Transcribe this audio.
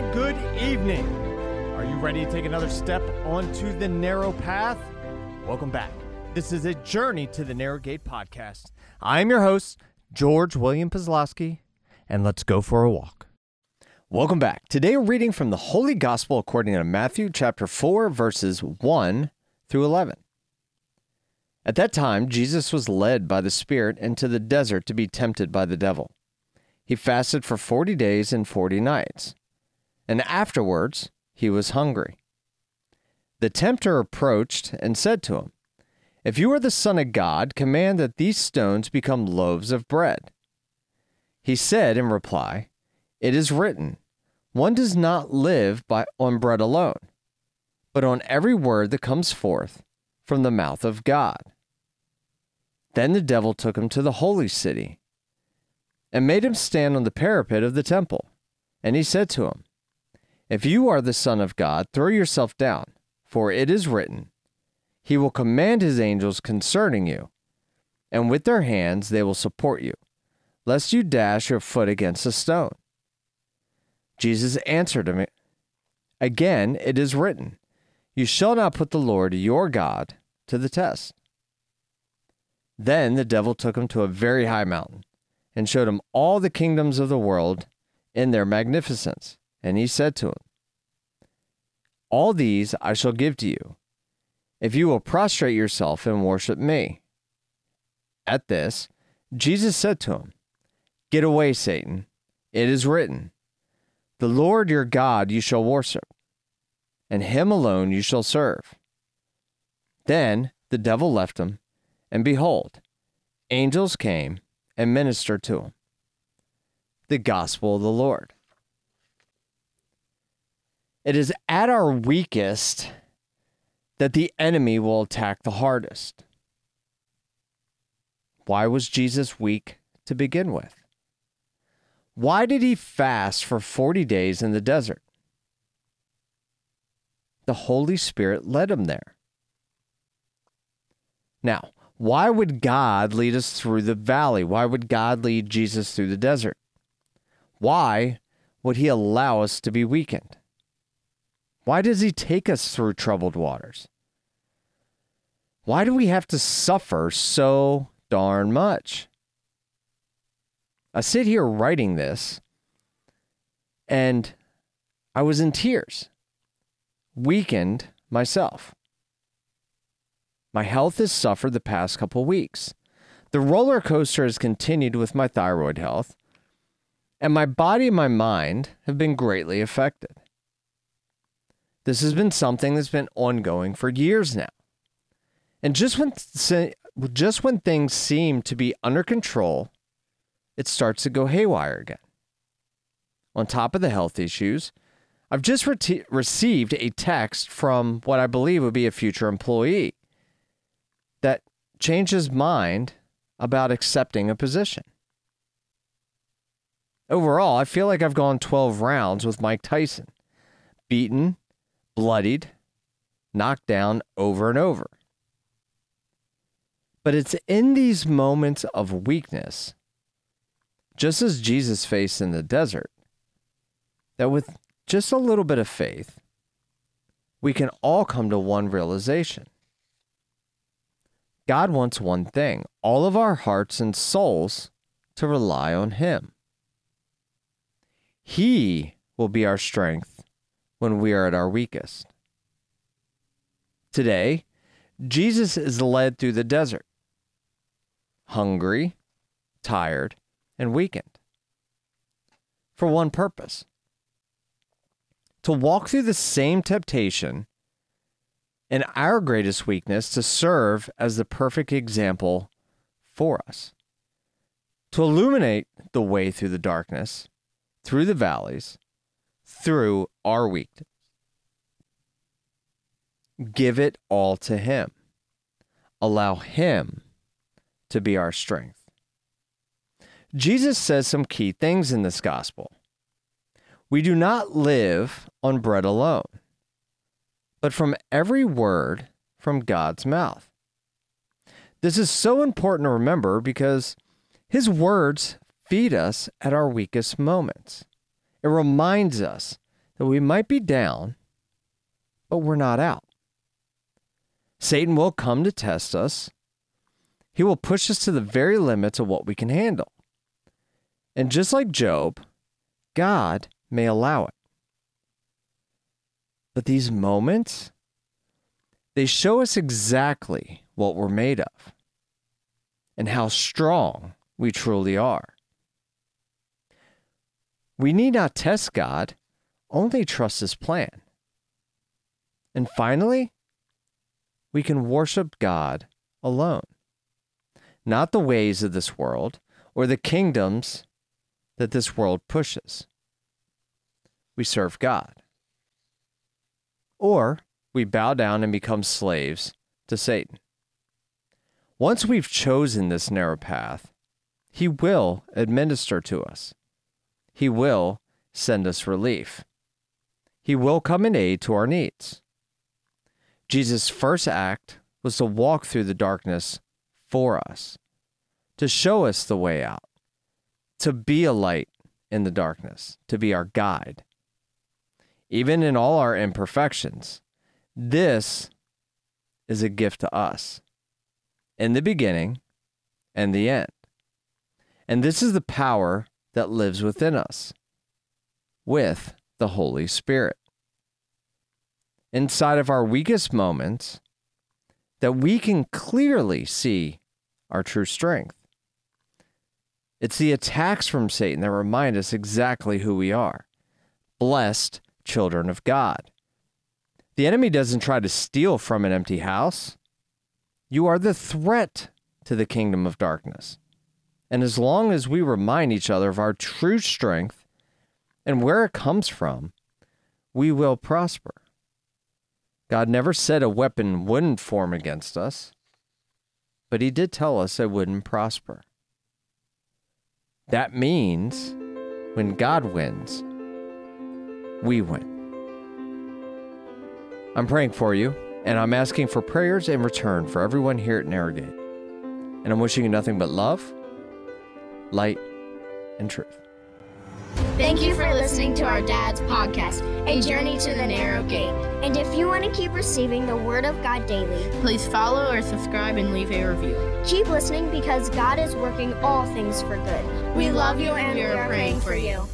and good evening. Are you ready to take another step onto the narrow path? Welcome back. This is a journey to the Narrow Gate podcast. I'm your host, George William Pazlowski, and let's go for a walk. Welcome back. Today we're reading from the Holy Gospel according to Matthew chapter 4, verses 1 through 11. At that time, Jesus was led by the Spirit into the desert to be tempted by the devil. He fasted for 40 days and 40 nights, and afterwards he was hungry. The tempter approached and said to him, If you are the Son of God, command that these stones become loaves of bread. He said in reply, It is written, One does not live by, on bread alone, but on every word that comes forth from the mouth of God. Then the devil took him to the holy city and made him stand on the parapet of the temple. And he said to him, If you are the Son of God, throw yourself down, for it is written, He will command His angels concerning you, and with their hands they will support you, lest you dash your foot against a stone. Jesus answered him, Again it is written, You shall not put the Lord your God to the test. Then the devil took him to a very high mountain and showed him all the kingdoms of the world in their magnificence. And he said to him, All these I shall give to you, if you will prostrate yourself and worship me. At this, Jesus said to him, Get away, Satan. It is written, The Lord your God you shall worship, and him alone you shall serve. Then the devil left him and behold, angels came and ministered to him. The gospel of the Lord. It is at our weakest that the enemy will attack the hardest. Why was Jesus weak to begin with? Why did he fast for 40 days in the desert? The Holy Spirit led him there. Now, why would God lead us through the valley? Why would God lead Jesus through the desert? Why would he allow us to be weakened? Why does he take us through troubled waters? Why do we have to suffer so darn much? I sit here writing this and I was in tears, weakened myself. My health has suffered the past couple weeks. The roller coaster has continued with my thyroid health, and my body and my mind have been greatly affected. This has been something that's been ongoing for years now. And just when just when things seem to be under control, it starts to go haywire again. On top of the health issues, I've just re- received a text from what I believe would be a future employee that changed his mind about accepting a position. Overall, I feel like I've gone 12 rounds with Mike Tyson, beaten, bloodied, knocked down over and over. But it's in these moments of weakness, just as Jesus faced in the desert, that with just a little bit of faith, we can all come to one realization God wants one thing all of our hearts and souls to rely on Him. He will be our strength when we are at our weakest. Today, Jesus is led through the desert, hungry, tired, and weakened, for one purpose to walk through the same temptation and our greatest weakness to serve as the perfect example for us. To illuminate the way through the darkness, through the valleys, through our weakness. Give it all to Him. Allow Him to be our strength. Jesus says some key things in this gospel. We do not live on bread alone but from every word from God's mouth. This is so important to remember because His words feed us at our weakest moments. It reminds us that we might be down, but we're not out. Satan will come to test us. He will push us to the very limits of what we can handle. And just like Job, God may allow it. But these moments, they show us exactly what we're made of and how strong we truly are. We need not test God, only trust His plan. And finally, we can worship God alone, not the ways of this world or the kingdoms that this world pushes. We serve God. Or we bow down and become slaves to Satan. Once we've chosen this narrow path, he will administer to us. He will send us relief. He will come in aid to our needs. Jesus' first act was to walk through the darkness for us, to show us the way out, to be a light in the darkness, to be our guide. Even in all our imperfections, this is a gift to us in the beginning and the end. And this is the power that lives within us with the Holy Spirit. Inside of our weakest moments, that we can clearly see our true strength. It's the attacks from Satan that remind us exactly who we are blessed children of God. The enemy doesn't try to steal from an empty house. You are the threat to the kingdom of darkness. And as long as we remind each other of our true strength and where it comes from, we will prosper. God never said a weapon wouldn't form against us, but He did tell us it wouldn't prosper. That means when God wins, we win. I'm praying for you, and I'm asking for prayers in return for everyone here at Narrowgate. And I'm wishing you nothing but love light, and truth. Thank you for listening to our dad's podcast, A Journey to the Narrow Gate. And if you want to keep receiving the Word of God daily, please follow or subscribe and leave a review. Keep listening because God is working all things for good. We, we love you and we are praying for you.